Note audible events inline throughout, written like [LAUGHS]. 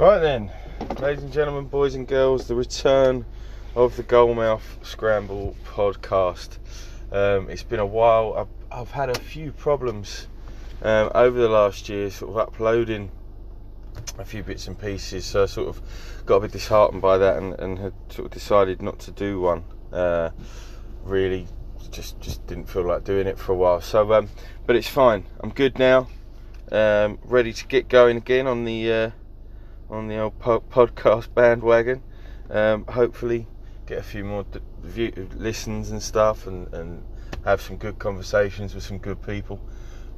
Right then, ladies and gentlemen, boys and girls, the return of the Goldmouth Scramble podcast. Um, it's been a while. I've, I've had a few problems um, over the last year, sort of uploading a few bits and pieces. So I sort of got a bit disheartened by that, and, and had sort of decided not to do one. Uh, really, just just didn't feel like doing it for a while. So, um, but it's fine. I'm good now. Um, ready to get going again on the uh, on the old po- podcast bandwagon. Um, hopefully, get a few more d- view- listens and stuff, and, and have some good conversations with some good people,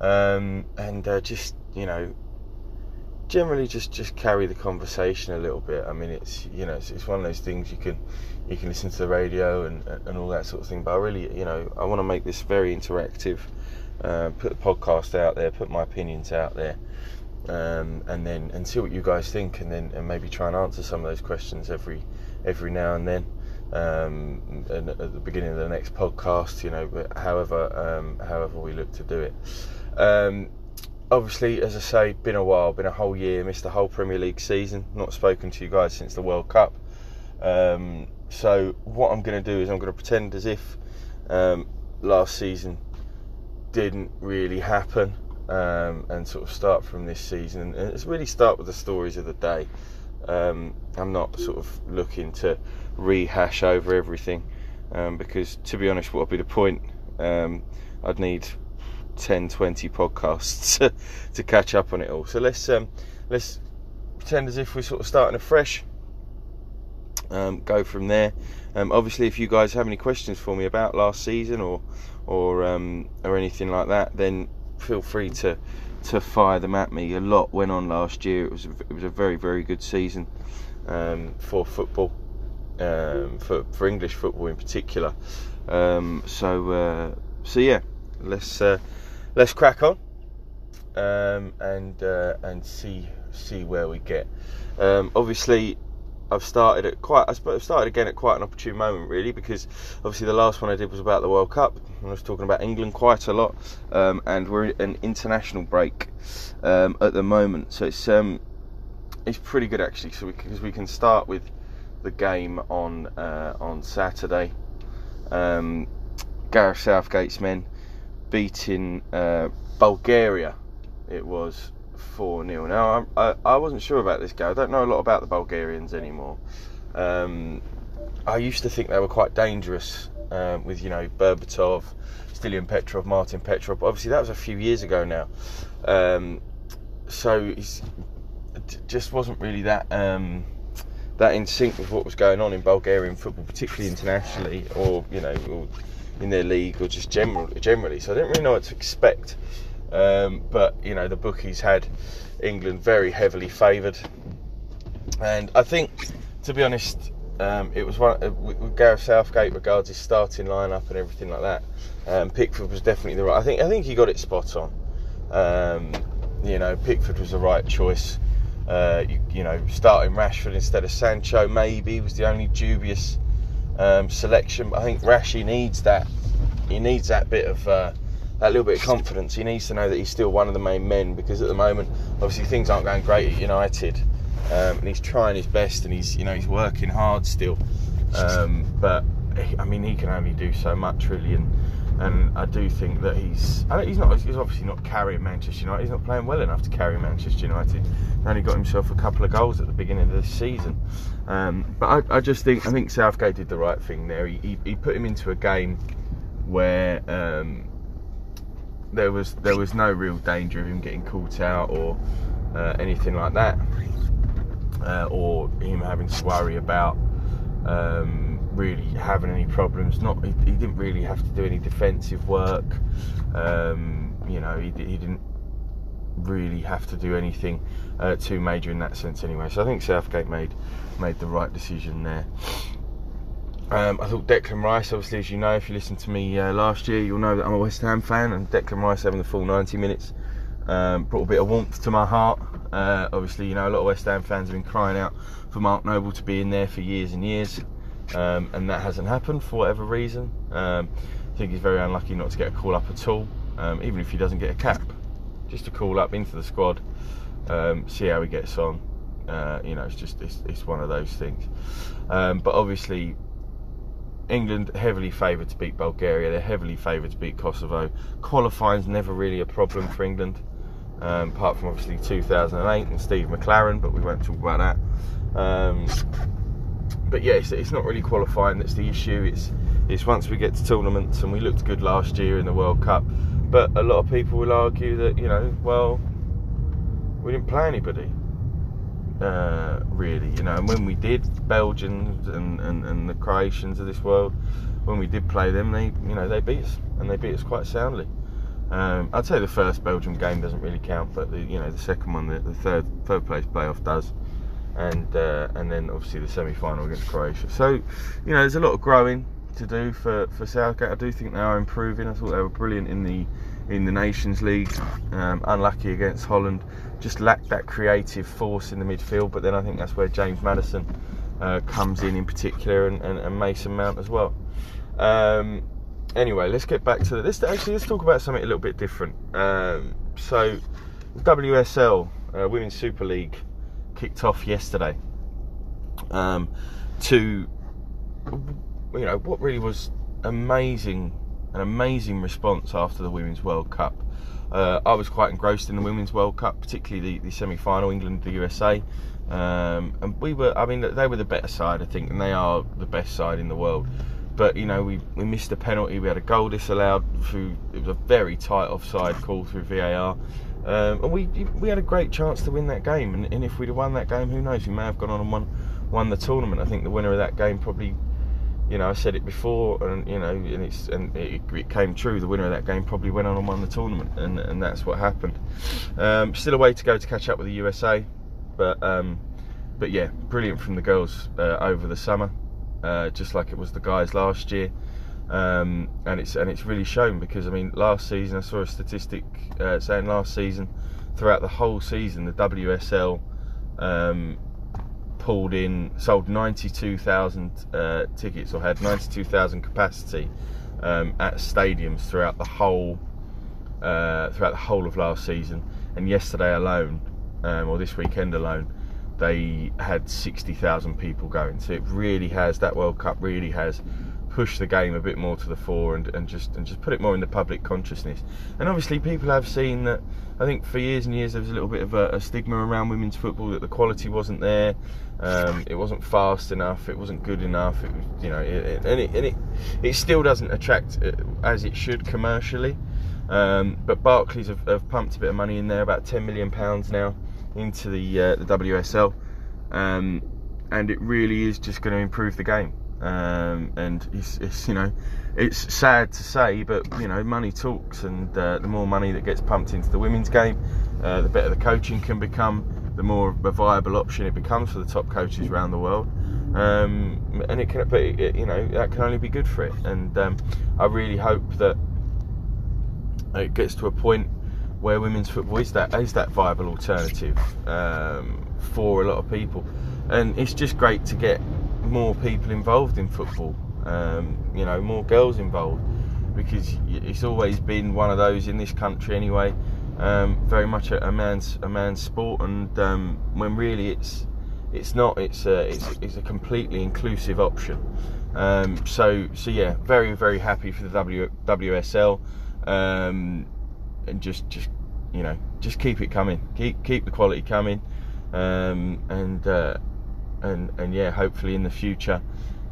um, and uh, just you know, generally just just carry the conversation a little bit. I mean, it's you know, it's, it's one of those things you can you can listen to the radio and and all that sort of thing. But I really, you know, I want to make this very interactive. Uh, put the podcast out there, put my opinions out there, um, and then and see what you guys think, and then and maybe try and answer some of those questions every every now and then. Um, and at the beginning of the next podcast, you know, however um, however we look to do it. Um, obviously, as I say, been a while, been a whole year, missed the whole Premier League season, not spoken to you guys since the World Cup. Um, so what I'm going to do is I'm going to pretend as if um, last season didn't really happen um, and sort of start from this season. And it's really start with the stories of the day. Um, I'm not sort of looking to rehash over everything um, because, to be honest, what would be the point? Um, I'd need 10, 20 podcasts [LAUGHS] to, to catch up on it all. So let's um, let's pretend as if we're sort of starting afresh. Um, go from there. Obviously, if you guys have any questions for me about last season or or or anything like that, then feel free to to fire them at me. A lot went on last year. It was a, it was a very very good season um, for football, um, for for English football in particular. Um, so uh, so yeah, let's uh, let's crack on um, and uh, and see see where we get. Um, obviously, I've started at quite. I I've started again at quite an opportune moment, really, because obviously the last one I did was about the World Cup. I was talking about England quite a lot, um, and we're in an international break um, at the moment, so it's um, it's pretty good actually. So because we, we, can start with the game on uh, on Saturday. Um, Gareth Southgate's men beating uh, Bulgaria. It was 4 0. Now, I, I, wasn't sure about this guy. I don't know a lot about the Bulgarians anymore. Um, I used to think they were quite dangerous um, with, you know, Berbatov, Stilian Petrov, Martin Petrov. Obviously, that was a few years ago now. Um, so he's just wasn't really that um, that in sync with what was going on in Bulgarian football, particularly internationally, or you know, or in their league, or just generally. Generally, so I didn't really know what to expect. Um, but you know, the bookies had England very heavily favoured, and I think, to be honest, um, it was one. Uh, Gareth Southgate regards his starting lineup and everything like that. Um, Pickford was definitely the right. I think I think he got it spot on. Um, you know, Pickford was the right choice. Uh, you, you, know, starting Rashford instead of Sancho maybe was the only dubious um, selection. But I think Rashi needs that. He needs that bit of uh, that little bit of confidence. He needs to know that he's still one of the main men because at the moment, obviously, things aren't going great at United, um, and he's trying his best and he's you know he's working hard still. Um, but I mean, he can only do so much really, and and I do think that he's he's not he's obviously not carrying Manchester United. He's not playing well enough to carry Manchester United. He only got himself a couple of goals at the beginning of the season. Um, but I, I, just think I think Southgate did the right thing there. He, he, he put him into a game where um, there was there was no real danger of him getting caught out or uh, anything like that, uh, or him having to worry about um, really having any problems. Not he, he, didn't really have to do any defensive work. Um, you know, he, he, didn't really have to do anything uh, too major in that sense anyway. So I think Southgate made made the right decision there. Um, I thought Declan Rice, obviously, as you know, if you listened to me uh, last year, you'll know that I'm a West Ham fan, and Declan Rice having the full 90 minutes um, brought a bit of warmth to my heart. Uh, obviously, you know, a lot of West Ham fans have been crying out for Mark Noble to be in there for years and years, um, and that hasn't happened for whatever reason. Um, I think he's very unlucky not to get a call up at all, um, even if he doesn't get a cap. Just a call up into the squad, um, see how he gets on. Uh, you know, it's just it's, it's one of those things. Um, but obviously, England heavily favoured to beat Bulgaria. They're heavily favoured to beat Kosovo. Qualifying's never really a problem for England, um, apart from obviously 2008 and Steve McClaren, but we won't talk about that. Um, but yeah, it's, it's, not really qualifying that's the issue. It's it's once we get to tournaments, and we looked good last year in the World Cup. But a lot of people will argue that you know, well, we didn't play anybody uh, really, you know. And when we did, Belgians and, and, and the Croatians of this world, when we did play them, they you know they beat us and they beat us quite soundly. Um, I'd say the first Belgium game doesn't really count, but the you know the second one, the, the third third place playoff does, and uh, and then obviously the semi final against Croatia. So you know there's a lot of growing to do for for Southgate. I do think they are improving. I thought they were brilliant in the in the Nations League. Um, unlucky against Holland, just lacked that creative force in the midfield. But then I think that's where James Maddison uh, comes in, in particular, and, and, and Mason Mount as well. Um, anyway, let's get back to this. Actually, let's talk about something a little bit different. Um, so, WSL uh, Women's Super League kicked off yesterday. Um, to you know what really was amazing an amazing response after the Women's World Cup. Uh, I was quite engrossed in the Women's World Cup, particularly the, the semi-final, England, the USA, um, and we were. I mean, they were the better side, I think, and they are the best side in the world. But you know, we, we missed a penalty. We had a goal disallowed through. It was a very tight offside call through VAR, um, and we we had a great chance to win that game. And, and if we'd have won that game, who knows? We may have gone on and won won the tournament. I think the winner of that game probably you know, I said it before, and you know, and it's and it, it, came true. The winner of that game probably went on and won the tournament, and, and that's what happened. Um, still a way to go to catch up with the USA, but um, but yeah, brilliant from the girls uh, over the summer, uh, just like it was the guys last year. Um, and it's and it's really shown because I mean, last season I saw a statistic uh, saying last season, throughout the whole season, the WSL um, pulled in, sold 92,000 uh, tickets or had 92,000 capacity um, at stadiums throughout the whole uh, throughout the whole of last season. And yesterday alone, um, or this weekend alone, they had 60,000 people going. So it really has that World Cup really has pushed the game a bit more to the fore and, and just and just put it more in the public consciousness. And obviously, people have seen that. I think for years and years there was a little bit of a, a stigma around women's football that the quality wasn't there, um, it wasn't fast enough, it wasn't good enough. It was, you know, it, it, and it and it it still doesn't attract uh, as it should commercially. Um, but Barclays have, have, pumped a bit of money in there, about 10 million pounds now into the uh, the WSL, um, and it really is just going to improve the game. Um, and it's, it's, you know it's sad to say, but you know money talks, and uh, the more money that gets pumped into the women's game, uh, the better the coaching can become, the more a viable option it becomes for the top coaches around the world. Um, and it can, but you know that can only be good for it. And um, I really hope that it gets to a point where women's football is that is that viable alternative um, for a lot of people. And it's just great to get more people involved in football. Um, you know, more girls involved because it's always been one of those in this country anyway. Um, very much a, a, man's a man's sport, and um, when really it's it's not. It's a, it's, it's a completely inclusive option. Um, so so yeah, very very happy for the w, WSL, um, and just just you know just keep it coming, keep keep the quality coming, um, and. Uh, and and yeah, hopefully in the future,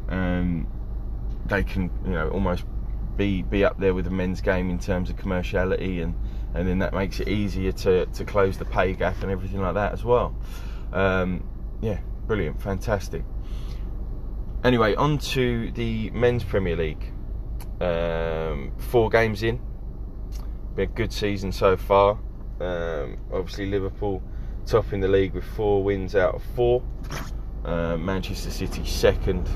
um, they can you know almost be be up there with the men's game in terms of commerciality, and and then that makes it easier to to close the pay gap and everything like that as well. Um, yeah, brilliant, fantastic. Anyway, on to the men's Premier League. Um, four games in, been a good season so far. Um, obviously, Liverpool topping the league with four wins out of four. Uh, Manchester City second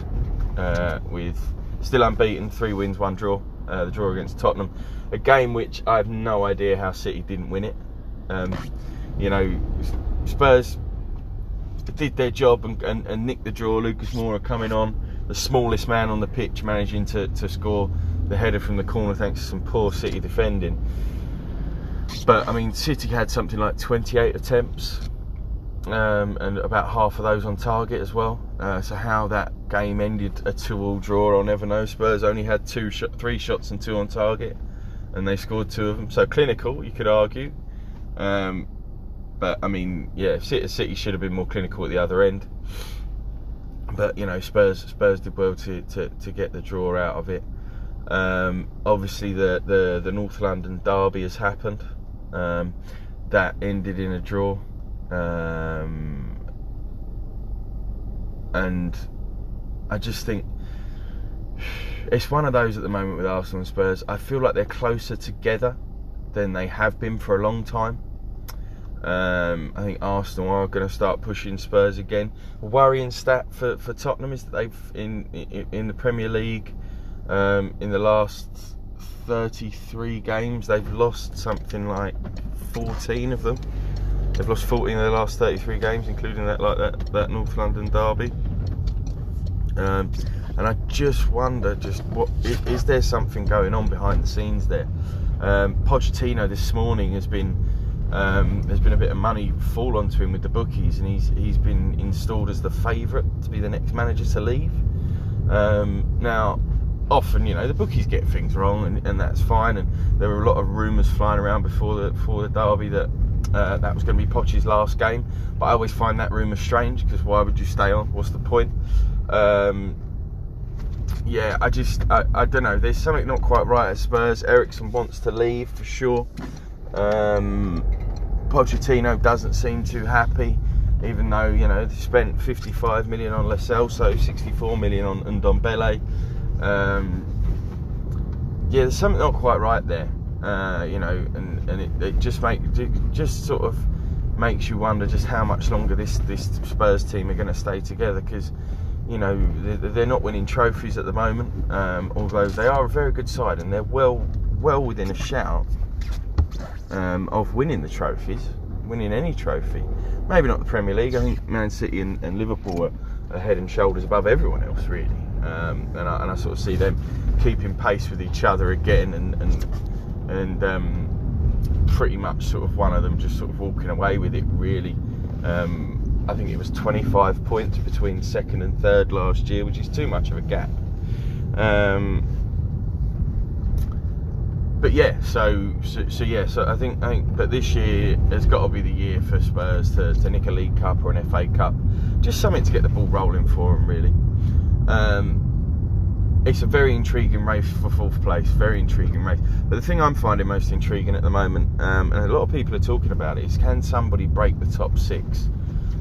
uh, with still unbeaten, three wins, one draw. Uh, the draw against Tottenham, a game which I have no idea how City didn't win it. Um, you know, Spurs did their job and, and, and nicked the draw. Lucas Moura coming on, the smallest man on the pitch, managing to, to score the header from the corner thanks to some poor City defending. But I mean, City had something like 28 attempts um, and about half of those on target as well. Uh, so how that game ended a two-all draw, I'll never know. Spurs only had two, sh- three shots and two on target, and they scored two of them. So clinical, you could argue. Um, but I mean, yeah, City, should have been more clinical at the other end. But you know, Spurs Spurs did well to, to, to get the draw out of it. Um, obviously, the, the the North London derby has happened. Um, that ended in a draw. Um, and I just think it's one of those at the moment with Arsenal and Spurs. I feel like they're closer together than they have been for a long time. Um, I think Arsenal are going to start pushing Spurs again. A worrying stat for, for Tottenham is that they've in in, the Premier League um, in the last 33 games they've lost something like 14 of them. They've lost 14 of their last 33 games, including that like that, that North London derby. Um, and I just wonder, just what is, there something going on behind the scenes there? Um, Pochettino this morning has been um, there's been a bit of money fall onto him with the bookies, and he's he's been installed as the favourite to be the next manager to leave. Um, now, often, you know, the bookies get things wrong, and, and that's fine. And there were a lot of rumours flying around before the before the derby that uh, that was going to be Poch's last game. But I always find that rumour strange because why would you stay on? What's the point? Um, yeah, I just I, I don't know. There's something not quite right at Spurs. Eriksen wants to leave for sure. Um, Pochettino doesn't seem too happy, even though you know they spent 55 million on Lo Celso, 64 million on Ndombele. Um, yeah, there's something not quite right there, uh, you know, and, and it, it just make it just sort of makes you wonder just how much longer this this Spurs team are going to stay together because you know they're not winning trophies at the moment, um, although they are a very good side and they're well well within a shout um, of winning the trophies, winning any trophy. Maybe not the Premier League. I think Man City and, and Liverpool are, are head and shoulders above everyone else, really. Um, and, I, and, I, sort of see them keeping pace with each other again, and and, and um, pretty much sort of one of them just sort of walking away with it. Really, um, I think it was 25 points between second and third last year, which is too much of a gap. Um, but yeah, so, so, so yeah, so I think I think, but this year has got to be the year for Spurs to, to nick a League Cup or an FA Cup, just something to get the ball rolling for them, really. Um, it's a very intriguing race for fourth place, very intriguing race. But the thing I'm finding most intriguing at the moment, um, and a lot of people are talking about it, is can somebody break the top six?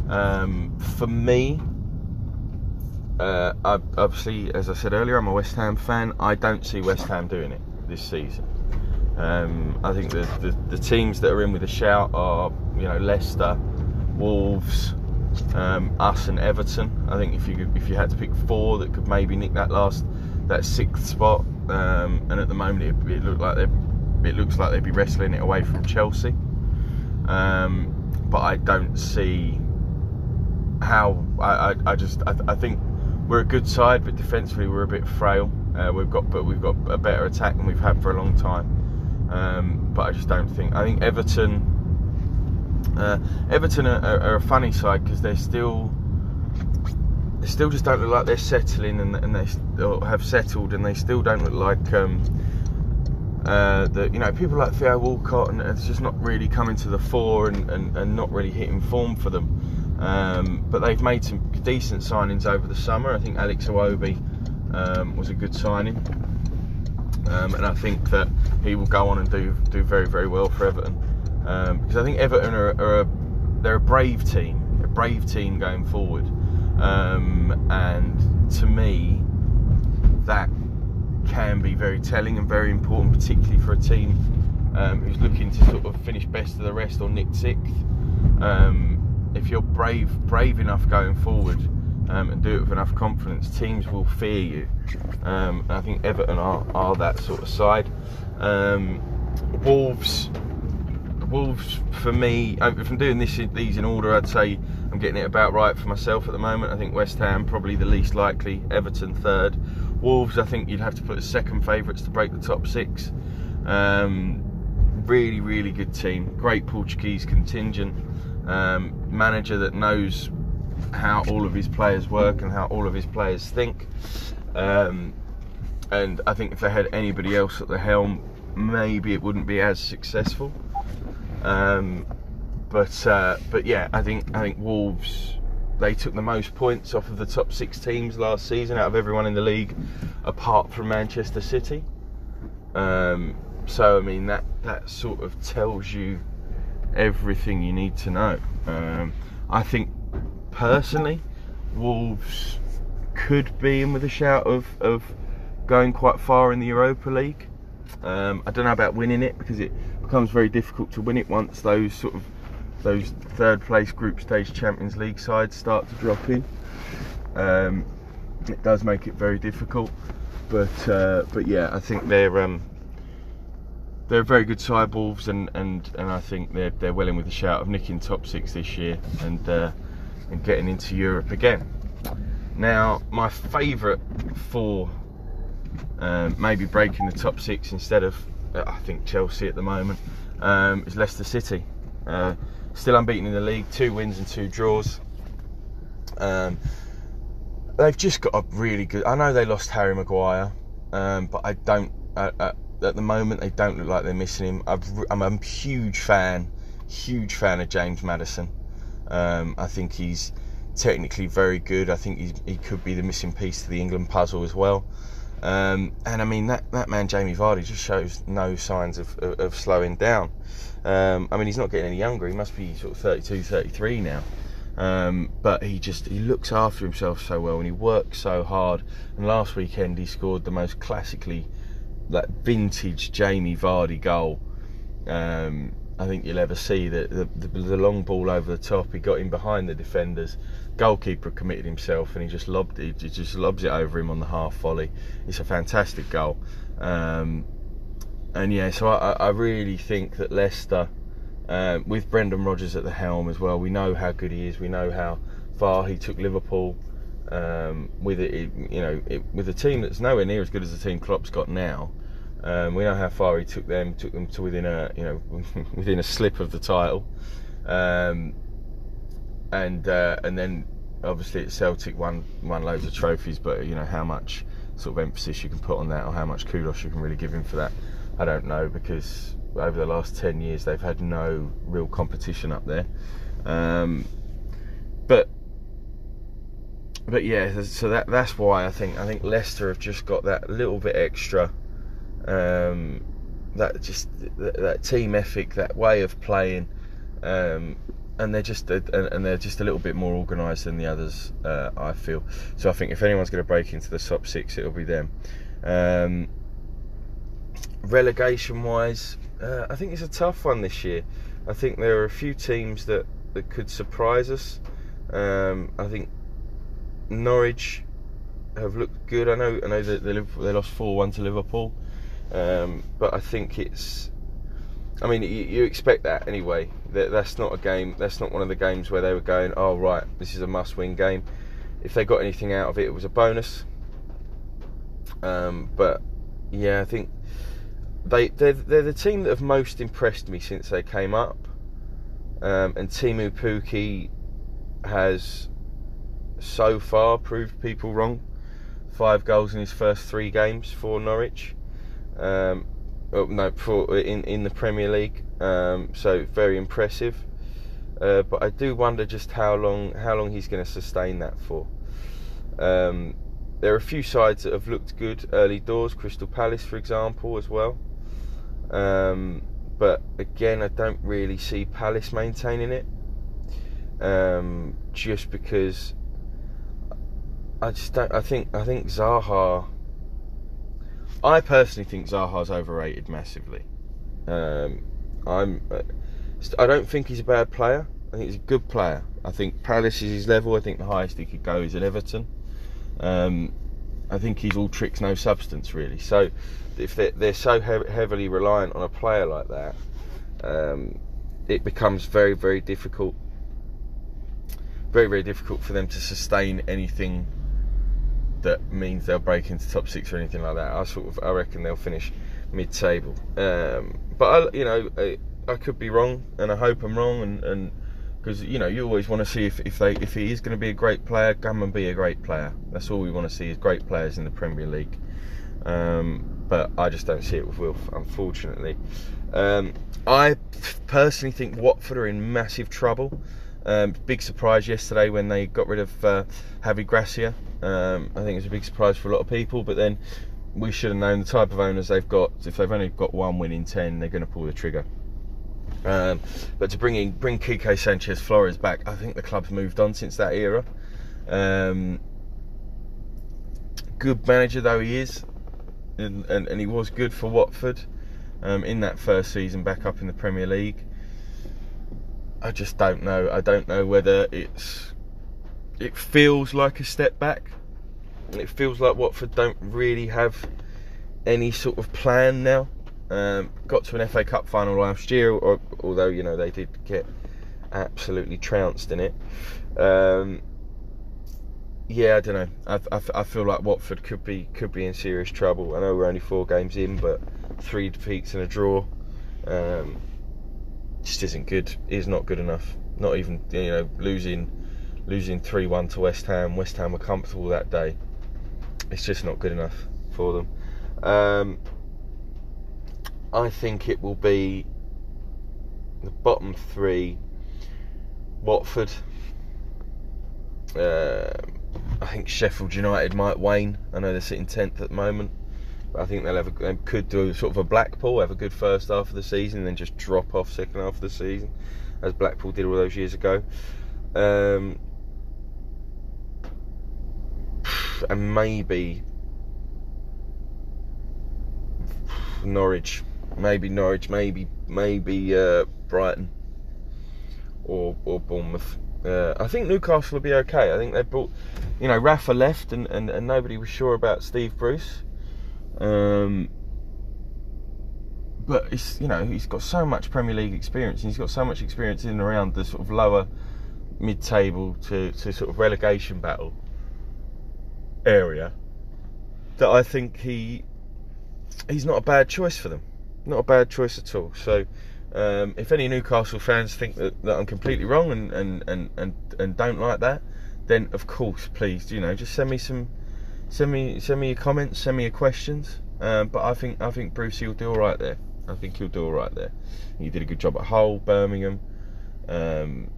Um, for me, uh, I, obviously, as I said earlier, I'm a West Ham fan. I don't see West Ham doing it this season. Um, I think the, the, the, teams that are in with a shout are, you know, Leicester, Wolves, um, us, and Everton. I think if you if you had to pick four that could maybe nick that last that sixth spot, um, and at the moment it, it looked like they it looks like they'd be wrestling it away from Chelsea. Um, but I don't see how. I, I, I just I, I think we're a good side, but defensively we're a bit frail. Uh, we've got, but we've got a better attack than we've had for a long time. Um, but I just don't think. I think Everton. Uh, Everton are, are, are, a funny side because they're still. They still just don't look like they're settling, and, and they have settled, and they still don't look like um, uh, the you know people like Theo Walcott, and it's just not really coming to the fore, and, and, and not really hitting form for them. Um, but they've made some decent signings over the summer. I think Alex Iwobi um, was a good signing. Um, and I think that he will go on and do do very very well for Everton um, because I think Everton are, are, a they're a brave team, a brave team going forward, um, and to me that can be very telling and very important, particularly for a team um, who's looking to sort of finish best of the rest or nick sixth. Um, if you're brave brave enough going forward um, and do it with enough confidence, teams will fear you. Um, I think Everton are, are that sort of side. Um, Wolves, Wolves for me, if I'm doing this these in order, I'd say I'm getting it about right for myself at the moment. I think West Ham probably the least likely, Everton third. Wolves, I think you'd have to put as second favourites to break the top six. Um, really, really good team, great Portuguese contingent. um, manager that knows how all of his players work and how all of his players think. Um, and I think if they had anybody else at the helm, maybe it wouldn't be as successful. Um, but uh, but yeah, I think I think Wolves they took the most points off of the top six teams last season out of everyone in the league, apart from Manchester City. Um, so I mean that that sort of tells you everything you need to know. Um, I think personally, Wolves could be in with a shout of, of going quite far in the Europa League. Um, I don't know about winning it because it becomes very difficult to win it once those sort of those third place group stage Champions League sides start to drop in. Um, it does make it very difficult, but uh, but yeah, I think they're um, they're a very good side Wolves, and, and, and I think they're they're well in with the shout of nicking top six this year and uh, and getting into Europe again. Now, my favourite for um, maybe breaking the top six instead of I think Chelsea at the moment um, is Leicester City. Uh, still unbeaten in the league, two wins and two draws. Um, they've just got a really good. I know they lost Harry Maguire, um, but I don't. Uh, uh, at the moment, they don't look like they're missing him. i am a huge fan, huge fan of James Maddison. Um, I think he's technically very good. I think he could be the missing piece to the England puzzle as well. Um, and I mean that, that man Jamie Vardy just shows no signs of, of, of slowing down. Um, I mean he's not getting any younger. He must be sort of 32, 33 now. Um, but he just he looks after himself so well and he works so hard. And last weekend he scored the most classically like vintage Jamie Vardy goal. Um, I think you'll ever see the, the, the long ball over the top. He got in behind the defenders. Goalkeeper committed himself and he just lobbed it. He just lobs it over him on the half volley. It's a fantastic goal. Um, and yeah, so I, I, really think that Leicester, um, with Brendan Rodgers at the helm as well, we know how good he is. We know how far he took Liverpool um, with it, you know, it, with a team that's nowhere near as good as the team Klopp's got now. Um, we know how far he took them, took them to within a, you know, [LAUGHS] within a slip of the title, um, and uh, and then obviously at Celtic won won loads of trophies, but you know how much sort of emphasis you can put on that, or how much kudos you can really give him for that, I don't know because over the last ten years they've had no real competition up there, um, but but yeah, so that that's why I think I think Leicester have just got that little bit extra um, that just that, that, team ethic, that way of playing, um, and they're just and they're just a little bit more organised than the others. Uh, I feel so. I think if anyone's going to break into the top six, it'll be them. Um, relegation wise, uh, I think it's a tough one this year. I think there are a few teams that, that could surprise us. Um, I think Norwich have looked good. I know I know that they, they lost four one to Liverpool. Um, but I think it's. I mean, you, you, expect that anyway. That that's not a game. That's not one of the games where they were going, "Oh right, this is a must-win game." If they got anything out of it, it was a bonus. Um, but yeah, I think they they're, they're the team that have most impressed me since they came up. Um, and Teemu Pukki has so far proved people wrong. Five goals in his first three games for Norwich. Um, oh, no, for in in the Premier League. Um, so very impressive. Uh, but I do wonder just how long how long he's going to sustain that for. Um, there are a few sides that have looked good early doors, Crystal Palace, for example, as well. Um, but again, I don't really see Palace maintaining it, um, just because I just don't. I think I think Zaha I personally think Zaha's overrated massively. Um, I'm. Uh, I don't think he's a bad player. I think he's a good player. I think Palace is his level. I think the highest he could go is at Everton. Um, I think he's all tricks, no substance, really. So if they're, they're so he- heavily reliant on a player like that, um, it becomes very, very difficult. Very, very difficult for them to sustain anything that means they'll break into top six or anything like that. I sort of I reckon they'll finish mid-table. Um, but I, you know, I, I, could be wrong, and I hope I'm wrong. And, and because you know you always want to see if, if they if he is going to be a great player, come and be a great player. That's all we want to see is great players in the Premier League. Um, but I just don't see it with Wilf, unfortunately. Um, I personally think Watford are in massive trouble. Um, big surprise yesterday when they got rid of uh, Javi Gracia. Um, I think it was a big surprise for a lot of people, but then we should have known the type of owners they've got. If they've only got one win in ten, they're going to pull the trigger. Um, but to bring in, bring Quique Sanchez Flores back, I think the club's moved on since that era. Um, good manager though he is, and, and, and he was good for Watford um, in that first season back up in the Premier League. I just don't know. I don't know whether it's it feels like a step back. It feels like Watford don't really have any sort of plan now. Um, got to an FA Cup final last year, or, although you know they did get absolutely trounced in it. Um, yeah, I don't know. I, I, I, feel like Watford could be could be in serious trouble. I know we're only four games in, but three defeats and a draw um, just isn't good. Is not good enough. Not even you know losing losing three one to West Ham. West Ham were comfortable that day. It's just not good enough for them. Um, I think it will be the bottom three. Watford. Uh, I think Sheffield United might wane. I know they're sitting tenth at the moment, I think they'll have a, they could do sort of a Blackpool, have a good first half of the season, and then just drop off second half of the season, as Blackpool did all those years ago. Um, and maybe Norwich maybe Norwich, maybe maybe uh, Brighton or or Bournemouth. Uh, I think Newcastle will be okay. I think they brought, you know, Rafa left and, and, and nobody was sure about Steve Bruce. Um, but it's you know he's got so much Premier League experience and he's got so much experience in and around the sort of lower mid-table to, to sort of relegation battle area that I think he he's not a bad choice for them not a bad choice at all. So, um, if any Newcastle fans think that, that I'm completely wrong and, and, and, and, and don't like that, then of course, please, you know, just send me some, send me send me your comments, send me your questions. Um, but I think I think Brucey will do all right there. I think he'll do all right there. He did a good job at Hull, Birmingham. Um,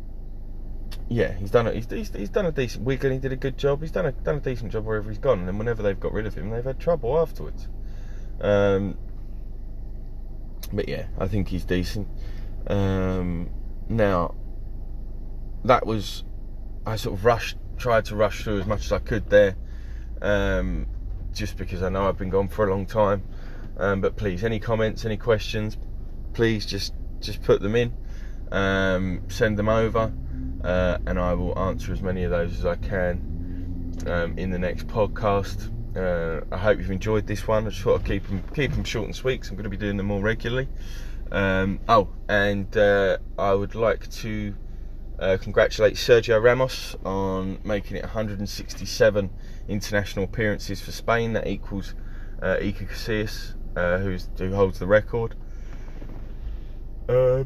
yeah, he's done a, he's, he's, he's, done a decent Wigan. He did a good job. He's done a done a decent job wherever he's gone. And then whenever they've got rid of him, they've had trouble afterwards. Um, but yeah, I think he's decent. Um, now, that was I sort of rushed, tried to rush through as much as I could there, um, just because I know I've been gone for a long time. Um, but please, any comments, any questions, please just just put them in, um, send them over, uh, and I will answer as many of those as I can um, in the next podcast. Uh, I hope you've enjoyed this one. I just thought I'd keep them, keep them short and sweet because I'm going to be doing them more regularly. Um, oh, and uh, I would like to uh, congratulate Sergio Ramos on making it 167 international appearances for Spain. That equals uh, Iker Casillas, uh, who holds the record. Uh,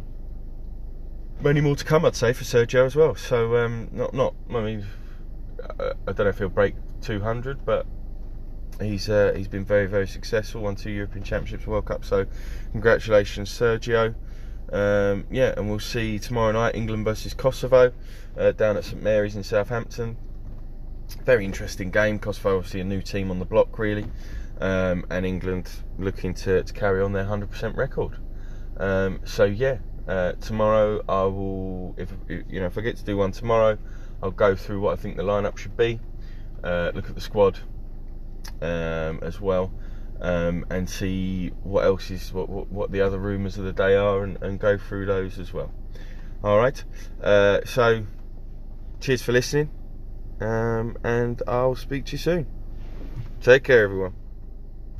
many more to come, I'd say, for Sergio as well. So, um, not, not. I mean, I don't know if he'll break 200, but he's uh, he's been very very successful. Won two European Championships, World Cup. So congratulations, Sergio. Um, yeah, and we'll see tomorrow night England versus Kosovo uh, down at St Mary's in Southampton. Very interesting game. Kosovo obviously a new team on the block really, um, and England looking to, to carry on their 100% record. Um, so yeah, uh, tomorrow I will if you know if I get to do one tomorrow, I'll go through what I think the lineup should be. Uh, look at the squad, um, as well, um, and see what else is what, what, what the other rumours of the day are, and, and, go through those as well. All right. Uh, so, cheers for listening, um, and I'll speak to you soon. Take care, everyone.